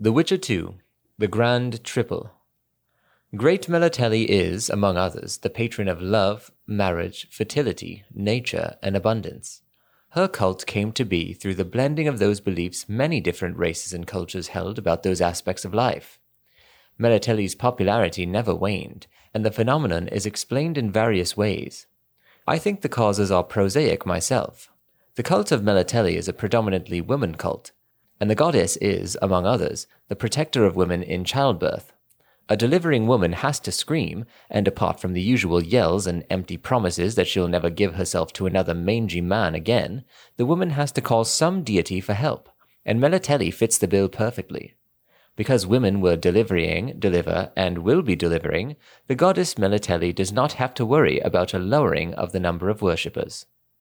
The Witcher 2 The Grand Triple. Great Melitele is, among others, the patron of love, marriage, fertility, nature, and abundance. Her cult came to be through the blending of those beliefs many different races and cultures held about those aspects of life. Melitele's popularity never waned, and the phenomenon is explained in various ways. I think the causes are prosaic myself. The cult of Melitele is a predominantly woman cult, and the goddess is, among others, the protector of women in childbirth. A delivering woman has to scream, and apart from the usual yells and empty promises that she'll never give herself to another mangy man again, the woman has to call some deity for help, and Melitele fits the bill perfectly. Because women were delivering, deliver, and will be delivering, the goddess Melitele does not have to worry about a lowering of the number of worshippers.